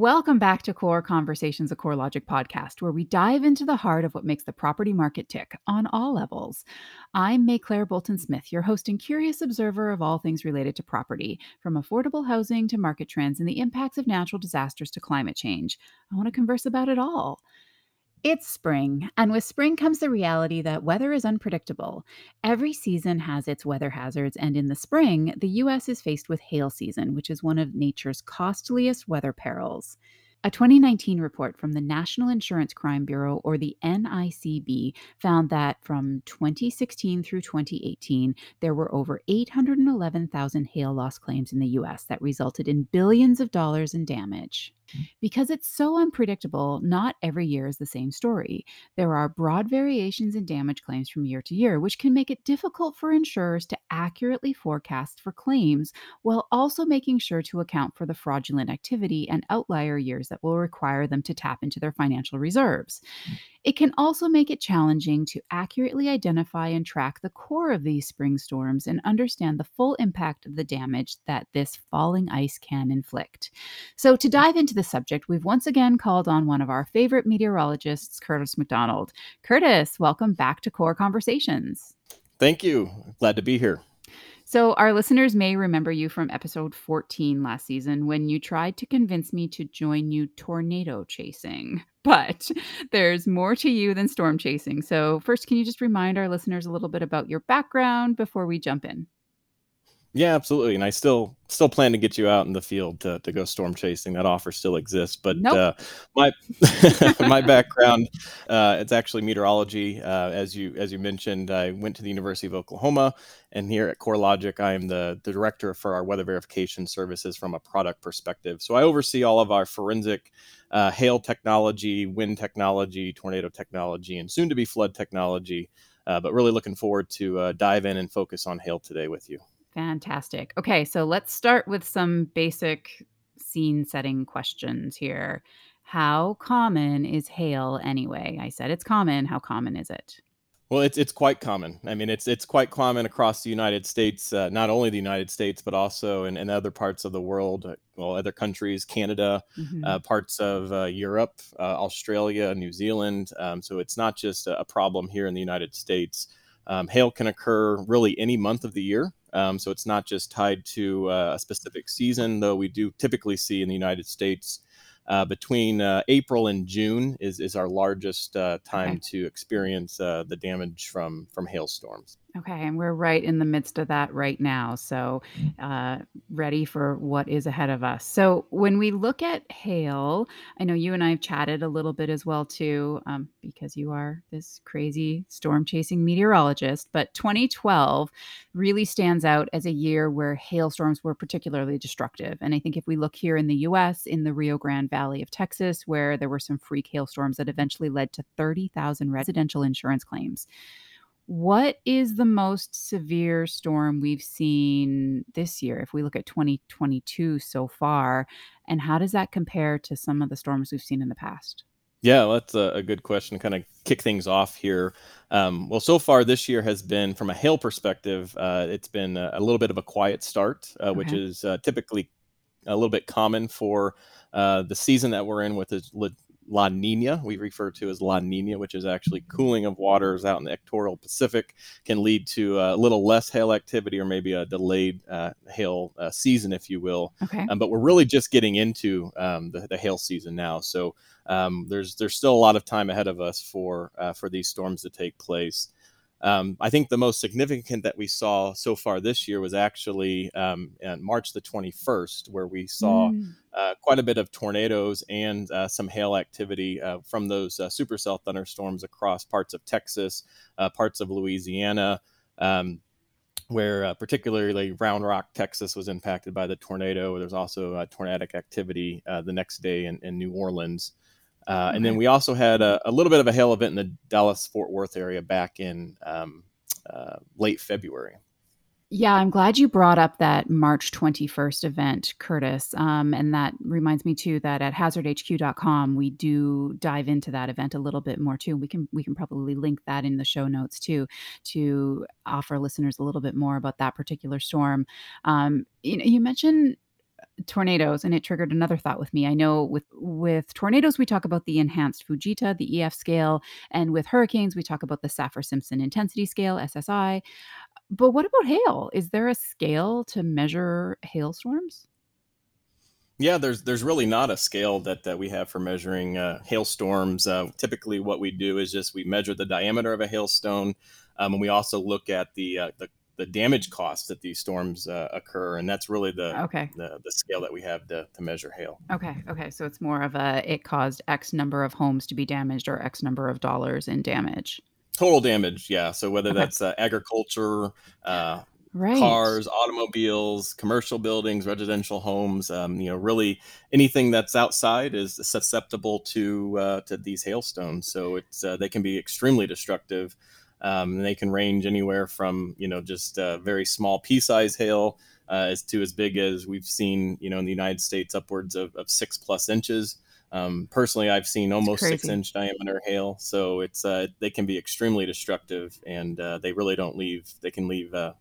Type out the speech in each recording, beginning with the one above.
Welcome back to Core Conversations, a CoreLogic podcast, where we dive into the heart of what makes the property market tick on all levels. I'm Maiclaire Bolton Smith, your host and curious observer of all things related to property, from affordable housing to market trends and the impacts of natural disasters to climate change. I want to converse about it all. It's spring, and with spring comes the reality that weather is unpredictable. Every season has its weather hazards, and in the spring, the U.S. is faced with hail season, which is one of nature's costliest weather perils. A 2019 report from the National Insurance Crime Bureau, or the NICB, found that from 2016 through 2018, there were over 811,000 hail loss claims in the US that resulted in billions of dollars in damage. Because it's so unpredictable, not every year is the same story. There are broad variations in damage claims from year to year, which can make it difficult for insurers to accurately forecast for claims while also making sure to account for the fraudulent activity and outlier years that will require them to tap into their financial reserves. It can also make it challenging to accurately identify and track the core of these spring storms and understand the full impact of the damage that this falling ice can inflict. So, to dive into the subject, we've once again called on one of our favorite meteorologists, Curtis McDonald. Curtis, welcome back to Core Conversations. Thank you. Glad to be here. So, our listeners may remember you from episode 14 last season when you tried to convince me to join you tornado chasing. But there's more to you than storm chasing. So, first, can you just remind our listeners a little bit about your background before we jump in? Yeah, absolutely. And I still still plan to get you out in the field to, to go storm chasing. That offer still exists. But nope. uh, my my background uh, it's actually meteorology. Uh, as you as you mentioned, I went to the University of Oklahoma, and here at CoreLogic, I am the the director for our weather verification services from a product perspective. So I oversee all of our forensic uh, hail technology, wind technology, tornado technology, and soon to be flood technology. Uh, but really looking forward to uh, dive in and focus on hail today with you. Fantastic. Okay, so let's start with some basic scene setting questions here. How common is hail anyway? I said it's common. How common is it? Well, it's it's quite common. I mean, it's it's quite common across the United States, uh, not only the United States, but also in, in other parts of the world. Uh, well, other countries, Canada, mm-hmm. uh, parts of uh, Europe, uh, Australia, New Zealand. Um, so it's not just a problem here in the United States. Um, hail can occur really any month of the year. Um, so it's not just tied to uh, a specific season, though we do typically see in the United States uh, between uh, April and June is, is our largest uh, time okay. to experience uh, the damage from from hailstorms. Okay, and we're right in the midst of that right now. So, mm. uh, ready for what is ahead of us. So, when we look at hail, I know you and I have chatted a little bit as well too, um, because you are this crazy storm chasing meteorologist. But 2012 really stands out as a year where hailstorms were particularly destructive. And I think if we look here in the U.S., in the Rio Grande Valley of Texas, where there were some freak hailstorms that eventually led to 30,000 residential insurance claims. What is the most severe storm we've seen this year if we look at 2022 so far? And how does that compare to some of the storms we've seen in the past? Yeah, that's a, a good question to kind of kick things off here. Um, well, so far this year has been, from a hail perspective, uh, it's been a, a, little bit of a quiet start, uh, okay. which is uh, typically a little bit common for uh, the season that we're in with is La Nina, we refer to as La Nina, which is actually cooling of waters out in the equatorial Pacific, can lead to a little less hail activity or maybe a delayed uh, hail uh, season, if you will. Okay. Um, but we're really just getting into um, the, the, hail season now, so um, there's there's still a lot of time ahead of us for uh, for these storms to take place. Um, I think the most significant that we saw so far this year was actually um, on March the 21st, where we saw mm. uh, quite a bit of tornadoes and uh, some hail activity uh, from those uh, supercell thunderstorms across parts of Texas, uh, parts of Louisiana. Um, where uh, particularly Round Rock, Texas, was impacted by the tornado. There's also tornadic activity the next day in, in New Orleans. Uh, and then we also had a, a, little bit of a hail event in the Dallas Fort Worth area back in um, uh, late February. Yeah, I'm glad you brought up that March 21st event, Curtis. Um, and that reminds me too that at hazardhq.com we do dive into that event a little bit more too. We can we can probably link that in the show notes too to offer listeners a little bit more about that particular storm. Um, you know, you mentioned tornadoes and it triggered another thought with me. I know with with tornadoes we talk about the enhanced Fujita, the EF scale, and with hurricanes we talk about the Saffir-Simpson intensity scale, SSI. But what about hail? Is there a scale to measure hailstorms? Yeah, there's there's really not a scale that, that we have for measuring uh, hailstorms. Uh, typically, what we do is just we measure the diameter of a hailstone, um, and we also look at the uh, the, the damage costs that these storms uh, occur, and that's really the, Okay. the the scale that we have to, to measure hail. Okay. Okay. So it's more of a it caused X number of homes to be damaged or X number of dollars in damage. Total damage, yeah. So whether Okay. that's uh, agriculture, uh, Right. cars, automobiles, commercial buildings, residential homes. Um, you know, really anything that's outside is susceptible to uh, to these hailstones. So it's uh, they can be extremely destructive. Um, and they can range anywhere from you know just uh, very small pea-sized hail uh, as to as big as we've seen you know in the United States upwards of, of six plus inches. Um, personally, I've seen almost six-inch diameter hail, so it's uh, they can be extremely destructive, and uh, they really don't leave. They can leave uh,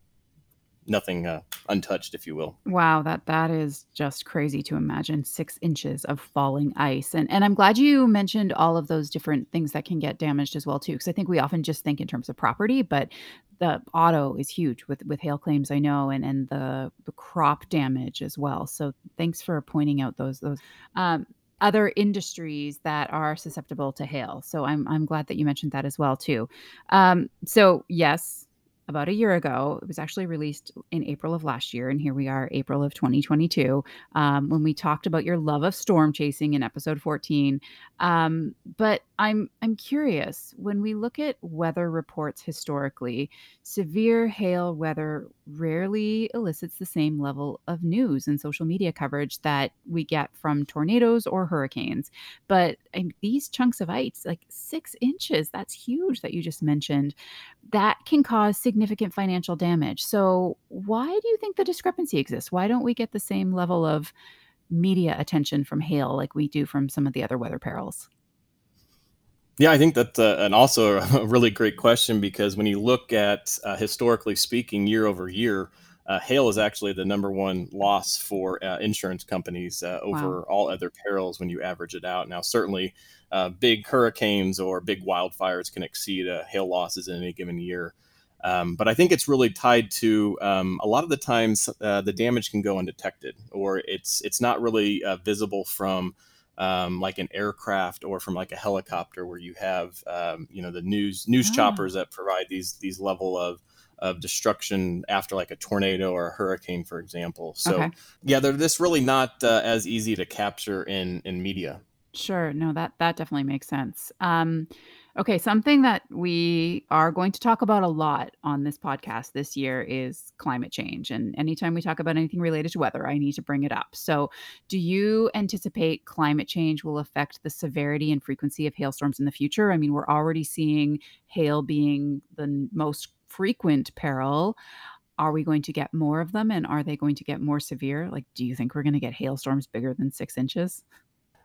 nothing uh, untouched, if you will. Wow, that that is just crazy to imagine 6 inches of falling ice, and and I'm glad you mentioned all of those different things that can get damaged as well too, because I think we often just think in terms of property, but the auto is huge with with hail claims, I know, and and the the crop damage as well, so thanks for pointing out those those, um, other industries that are susceptible to hail, so I'm I'm glad that you mentioned that as well too. Um, so yes, about a year ago. It was actually released in April of last year, and here we are, April of 2022, um, when we talked about your love of storm chasing in episode 14. Um, but I'm I'm curious when we look at weather reports historically, severe hail weather rarely elicits the same level of news and social media coverage that we get from tornadoes or hurricanes. But these chunks of ice, like six inches, that's huge that you just mentioned that can cause significant financial damage. So, why do you think the discrepancy exists? Why don't we get the same level of media attention from hail like we do from some of the other weather perils? Yeah, I think that's uh, and also a really great question because when you look at uh, historically speaking, year over year, uh, hail is actually the number one loss for uh, insurance companies uh, Wow. over all other perils when you average it out. Now, certainly, uh, big hurricanes or big wildfires can exceed uh, hail losses in any given year. Um, but I think it's really tied to um, a lot of the times uh, the damage can go undetected, or it's it's not really uh, visible from um, like an aircraft or from like a helicopter where you have um, you know the news news Ah, choppers that provide these these level of of destruction after like a tornado or a hurricane for example so okay. yeah they're this really not uh, as easy to capture in in media Sure. No, that that definitely makes sense. Um, okay, something that we are going to talk about a lot on this podcast this year is climate change. And anytime we talk about anything related to weather, I need to bring it up. So, do you anticipate climate change will affect the severity and frequency of hailstorms in the future? I mean, we're already seeing hail being the most frequent peril. Are we going to get more of them and are they going to get more severe? Like, do you think we're going to get hailstorms bigger than six inches?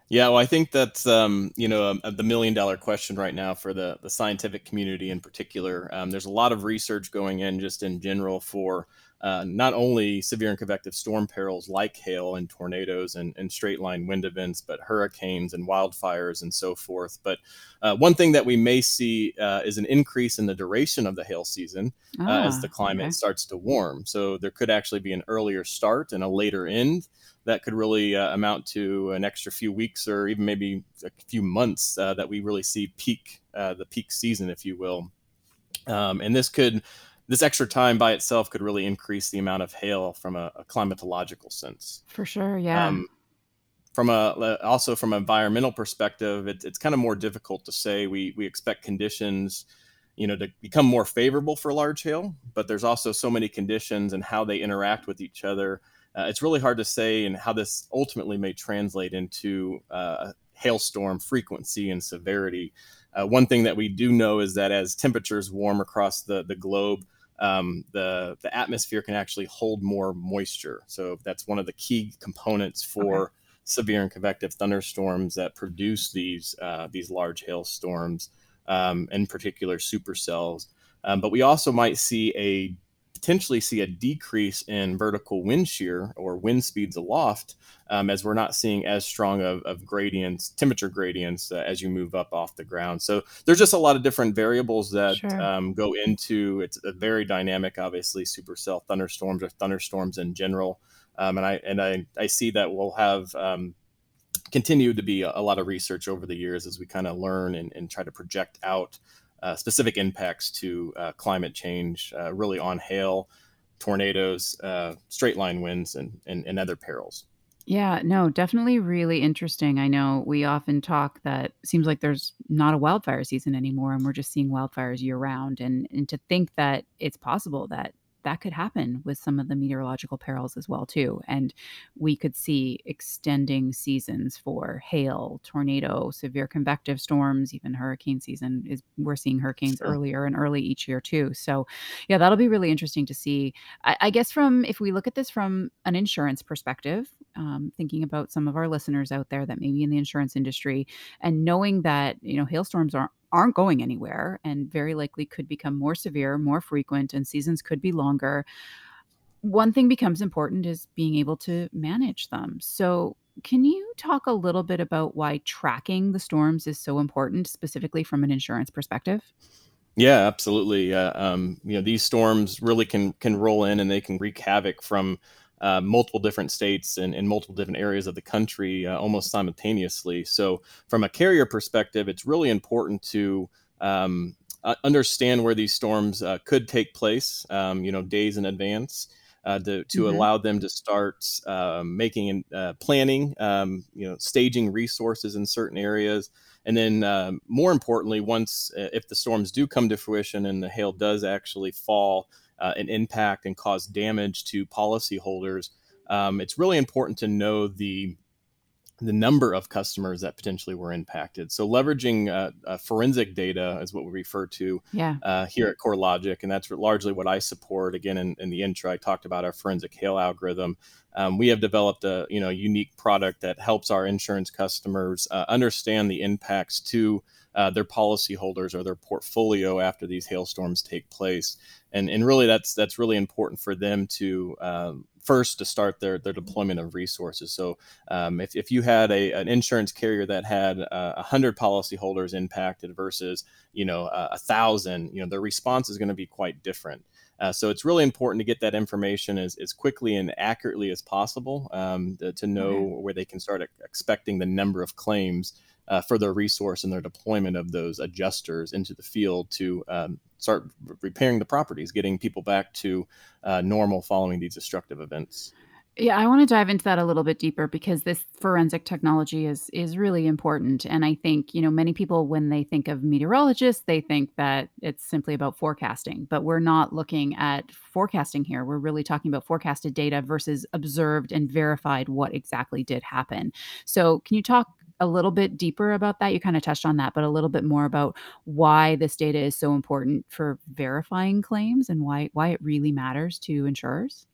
Yeah, well, I think that's um, you know um, the million dollar question right now for the the scientific community in particular. Um, there's a lot of research going in just in general for uh, not only severe and convective storm perils like hail and tornadoes and, and straight line wind events, but hurricanes and wildfires and so forth. But uh, one thing that we may see uh, is an increase in the duration of the hail season uh, as the Ah, climate okay. starts to warm. So there could actually be an earlier start and a later end that could really uh, amount to an extra few weeks or even maybe a few months uh, that we really see peak uh, the peak season if you will um, and this could this extra time by itself could really increase the amount of hail from a, a climatological sense. For sure, yeah. um, from a also from an environmental perspective it, it's kind of more difficult to say. We we expect conditions you know to become more favorable for large hail but there's also so many conditions and how they interact with each other. Uh, it's really hard to say and how this ultimately may translate into uh, hailstorm frequency and severity. Uh, one thing that we do know is that as temperatures warm across the the globe um, the the atmosphere can actually hold more moisture. So that's one of the key components Okay. for severe and convective thunderstorms that produce these uh, these large hailstorms, um, in particular supercells. Um, but we also might see a potentially see a decrease in vertical wind shear or wind speeds aloft um, as we're not seeing as strong of, of gradients, temperature gradients uh, as you move up off the ground. So there's just a lot of different variables that sure. um, go into it's a very dynamic, obviously, supercell thunderstorms or thunderstorms in general. Um, and I and I, I see that we'll have um, continued to be a, a, lot of research over the years as we kind of learn and, and, try to project out uh, specific impacts to uh, climate change, uh, really on hail, tornadoes, uh, straight line winds, and, and, and other perils. Yeah, no, definitely really interesting. I know we often talk that seems like there's not a wildfire season anymore and we're just seeing wildfires year round and and to think that it's possible that that could happen with some of the meteorological perils as well too and we could see extending seasons for hail tornado severe convective storms even hurricane season is we're seeing hurricanes sure. earlier and early each year too so yeah that'll be really interesting to see I, I guess from if we look at this from an insurance perspective um, thinking about some of our listeners out there that may be in the insurance industry and knowing that you know hailstorms aren't aren't going anywhere and very likely could become more severe, more frequent, and seasons could be longer. One thing becomes important is being able to manage them. So, can you talk a little bit about why tracking the storms is so important, specifically from an insurance perspective? Yeah, absolutely. Uh, um, you know, these storms really can can roll in and they can wreak havoc from uh, multiple different states and in multiple different areas of the country uh, almost simultaneously. So, from a carrier perspective, it's really important to um, understand where these storms uh, could take place, um, you know, days in advance. Uh, to, to mm-hmm. allow them to start um, making uh, planning, um, you know, staging resources in certain areas, and then um, more importantly, once if the storms do come to fruition and the hail does actually fall, uh, an impact and cause damage to policyholders, um, it's really important to know the the number of customers that potentially were impacted. So leveraging uh, uh, forensic data is what we refer to yeah. uh, here at CoreLogic, and that's largely what I support. Again, in, in the intro, I talked about our forensic hail algorithm. Um, we have developed a you know unique product that helps our insurance customers uh, understand the impacts to uh, their policyholders or their portfolio after these hailstorms take place. And, and really, that's that's really important for them to um, first to start their, their deployment of resources. So um, if, if you had a, an insurance carrier that had uh, 100 policyholders impacted versus, you know, a, a thousand, you know, their response is going to be quite different. Uh, so it's really important to get that information as, as quickly and accurately as possible um, to, to, know mm-hmm. where they can start expecting the number of claims uh, for resource and their deployment of those adjusters into the field to um, start repairing the properties, getting people back to uh, normal following these destructive events. Yeah, I want to dive into that a little bit deeper because this forensic technology is is really important and I think, you know, many people when they think of meteorologists, they think that it's simply about forecasting, but we're not looking at forecasting here. We're really talking about forecasted data versus observed and verified what exactly did happen. So, can you talk a little bit deeper about that? You kind of touched on that, but a little bit more about why this data is so important for verifying claims and why why it really matters to insurers.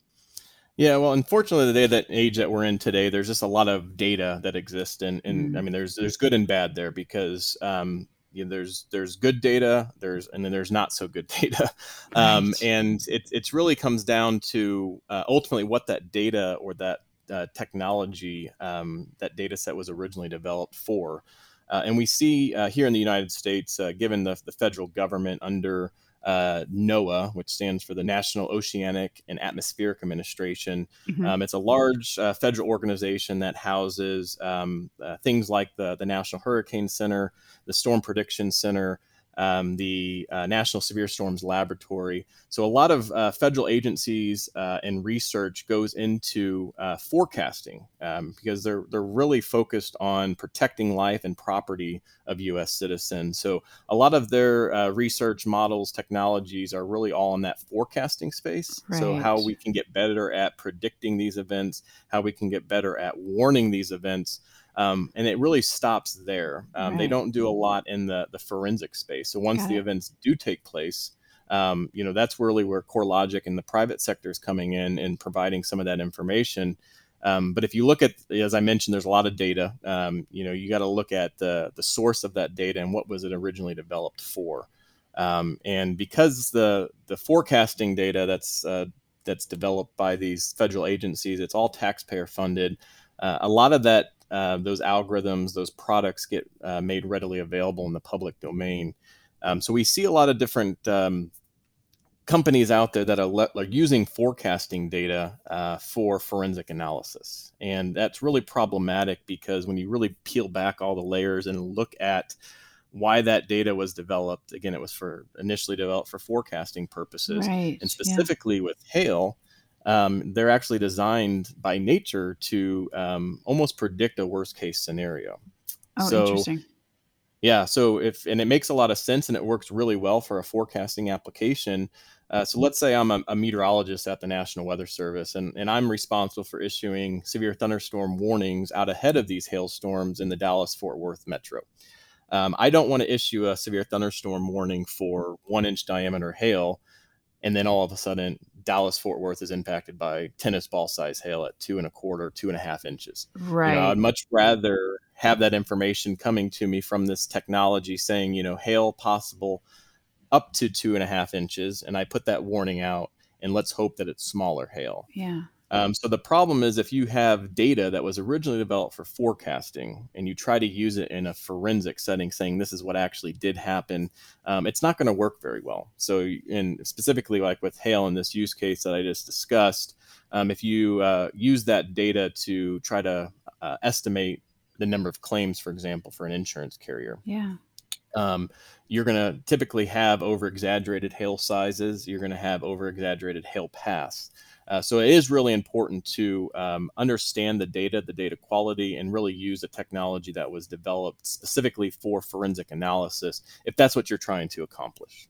Yeah, well, unfortunately, the day that age that we're in today, there's just a lot of data that exists, and and mm. I mean, there's there's good and bad there because um, you know, there's there's good data, there's and then there's not so good data, um, right. and it it's really comes down to uh, ultimately what that data or that uh, technology um, that data set was originally developed for. Uh, and we see uh, here in the United States, uh, given the, the federal government under uh, NOAA, which stands for the National Oceanic and Atmospheric Administration. Mm-hmm. Um, it's a large uh, federal organization that houses um, uh, things like the, the National Hurricane Center, the Storm Prediction Center, um, the uh, National Severe Storms Laboratory. So a lot of uh, federal agencies uh, and research goes into uh, forecasting um, because they're they're really focused on protecting life and property of U.S. citizens. So a lot of their uh, research models, technologies are really all in that forecasting space. Right. So how we can get better at predicting these events, how we can get better at warning these events. Um, and it really stops there. Um, right. They don't do a lot in the the forensic space. So once Got the it. events do take place, um, you know that's really where CoreLogic and the private sector is coming in and providing some of that information. Um, but if you look at, as I mentioned, there's a lot of data. Um, you know, you got to look at the the source of that data and what was it originally developed for. Um, and because the the forecasting data that's uh, that's developed by these federal agencies, it's all taxpayer funded. Uh, a lot of that, uh, those algorithms, those products get uh, made readily available in the public domain. Um, so we see a lot of different um, companies out there that are, le- are using forecasting data uh, for forensic analysis. And that's really problematic because when you really peel back all the layers and look at why that data was developed, again, it was for initially developed for forecasting purposes. Right. And specifically yeah. with hail, um, they're actually designed by nature to um, almost predict a worst case scenario. Oh, so, interesting. Yeah. So if, and it makes a lot of sense and it works really well for a forecasting application. Uh, so let's say I'm a, a, meteorologist at the National Weather Service, and, and I'm responsible for issuing severe thunderstorm warnings out ahead of these hailstorms in the Dallas Fort Worth metro. Um, I don't want to issue a severe thunderstorm warning for one inch diameter hail, and then all of a sudden Dallas Fort Worth is impacted by tennis ball size hail at two and a quarter, two and a half inches. Right. You know, I'd much rather have that information coming to me from this technology saying, you know, hail possible up to two and a half inches, and I put that warning out, and let's hope that it's smaller hail. Yeah. Um, so the problem is if you have data that was originally developed for forecasting and you try to use it in a forensic setting, saying this is what actually did happen, um, it's not going to work very well. So, in specifically like with hail in this use case that I just discussed, um, if you uh, use that data to try to uh, estimate the number of claims, for example, for an insurance carrier, yeah, um, you're going to typically have over exaggerated hail sizes. You're going to have over exaggerated hail paths. Uh, so it is really important to um, understand the data, the data quality, and really use a technology that was developed specifically for forensic analysis if that's what you're trying to accomplish.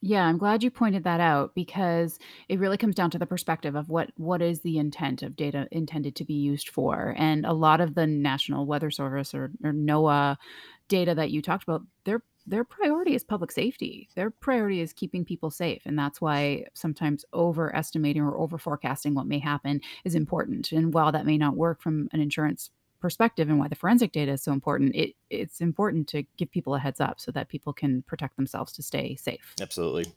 Yeah, I'm glad you pointed that out because it really comes down to the perspective of what what is the intent of data intended to be used for. And a lot of the National Weather Service or, or NOAA data that you talked about, their their priority is public safety. Their priority is keeping people safe. And that's why sometimes overestimating or over forecasting what may happen is important. And while that may not work from an insurance perspective and why the forensic data is so important, it, it's important to give people a heads up so that people can protect themselves to stay safe. Absolutely.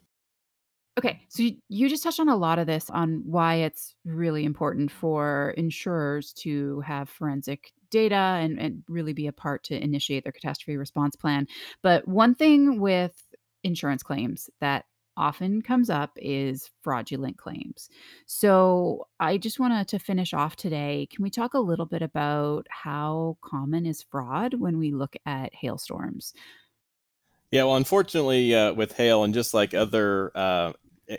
Okay, so you, you just touched on a lot of this on why it's really important for insurers to have forensic data and, and really be a part to initiate their catastrophe response plan. But one thing with insurance claims that often comes up is fraudulent claims. So I just wanted to finish off today. Can we talk a little bit about how common is fraud when we look at hailstorms? Yeah, well, unfortunately, uh, with hail and just like other uh,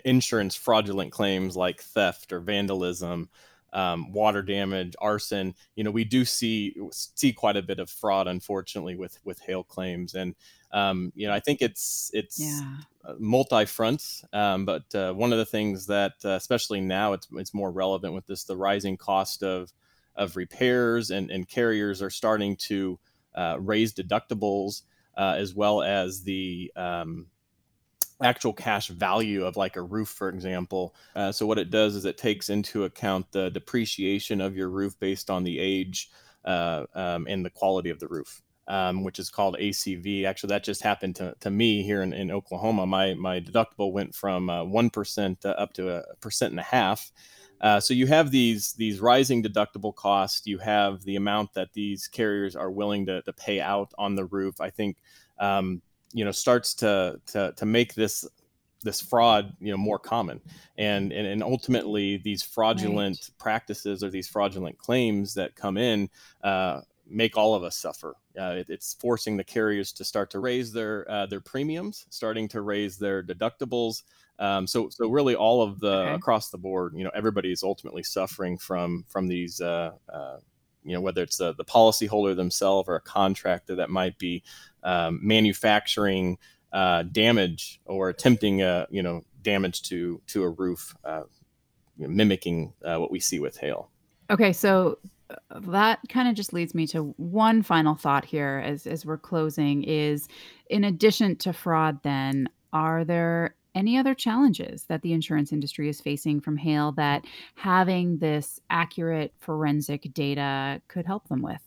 insurance fraudulent claims like theft or vandalism, um, water damage, arson. You know, we do see see quite a bit of fraud, unfortunately, with with hail claims, and um, you know, I think it's it's yeah. multi fronts. Um, but uh, one of the things that, uh, especially now, it's it's more relevant with this the rising cost of of repairs, and and carriers are starting to uh, raise deductibles uh, as well as the um, actual cash value of like a roof, for example. Uh, so what it does is it takes into account the depreciation of your roof based on the age uh, um, and the quality of the roof. Um, which is called ACV. Actually, that just happened to, to me here in, in Oklahoma. My my deductible went from uh, one uh, up to a percent and a half. Uh, so you have these these rising deductible costs. You have the amount that these carriers are willing to, to pay out on the roof. I think um, you know starts to to to make this this fraud you know more common and and, and ultimately these fraudulent right. practices or these fraudulent claims that come in uh, make all of us suffer uh, it, it's forcing the carriers to start to raise their uh, their premiums starting to raise their deductibles um, so so really all of the okay. across the board you know everybody is ultimately suffering from from these uh, uh, you know whether it's the, the policyholder themselves or a contractor that might be um, manufacturing uh, damage or attempting uh, you know damage to to a roof, uh, mimicking uh, what we see with hail. Okay, so uh, that kind of just leads me to one final thought here as as we're closing is in addition to fraud then are there any other challenges that the insurance industry is facing from hail that having this accurate forensic data could help them with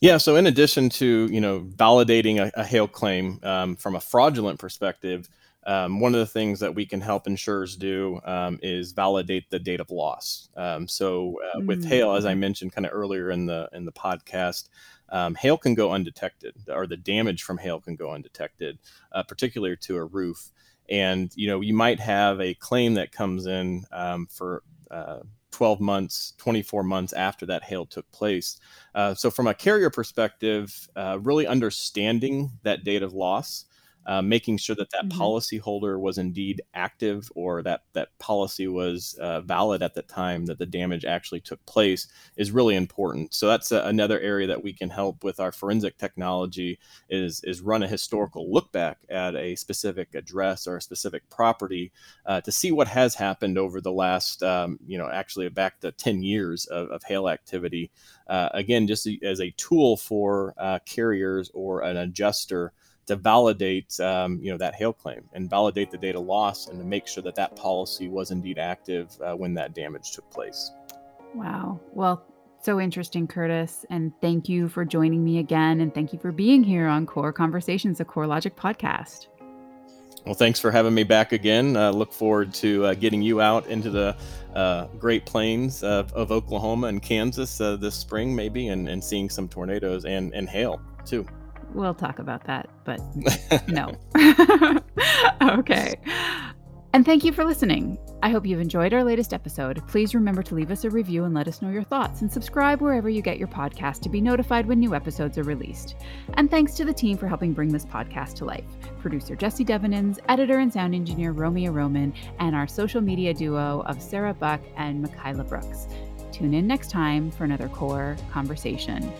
Yeah. So in addition to you know validating a, a hail claim um, from a fraudulent perspective, um, one of the things that we can help insurers do um, is validate the date of loss. Um, so uh, with Mm, hail, as I mentioned kind of earlier in the in the podcast, um, hail can go undetected, or the damage from hail can go undetected, uh, particularly to a roof. And you know you might have a claim that comes in um, for uh, 12 months, 24 months after that hail took place. Uh, so from a carrier perspective, uh, really understanding that date of loss uh, making sure that that Mhm. policyholder was indeed active or that that policy was uh, valid at the time that the damage actually took place is really important. So that's a, another area that we can help with our forensic technology is is run a historical look back at a specific address or a specific property uh, to see what has happened over the last um, you know actually back to 10 years of, of hail activity. Uh, again, just as a tool for uh, carriers or an adjuster to validate um, you know that hail claim and validate the data loss and to make sure that that policy was indeed active uh, when that damage took place Wow. Well, so interesting, Curtis. And thank you for joining me again. And thank you for being here on Core Conversations, a CoreLogic podcast. well thanks for having me back again uh, look forward to uh, getting you out into the uh, great plains of, of oklahoma and kansas uh, this spring maybe and, and seeing some tornadoes and, and hail too We'll talk about that, but no. okay. And thank you for listening. I hope you've enjoyed our latest episode. Please remember to leave us a review and let us know your thoughts, and subscribe wherever you get your podcast to be notified when new episodes are released. And thanks to the team for helping bring this podcast to life producer Jesse Devenins, editor and sound engineer Romeo Roman, and our social media duo of Sarah Buck and Michaela Brooks. Tune in next time for another core conversation.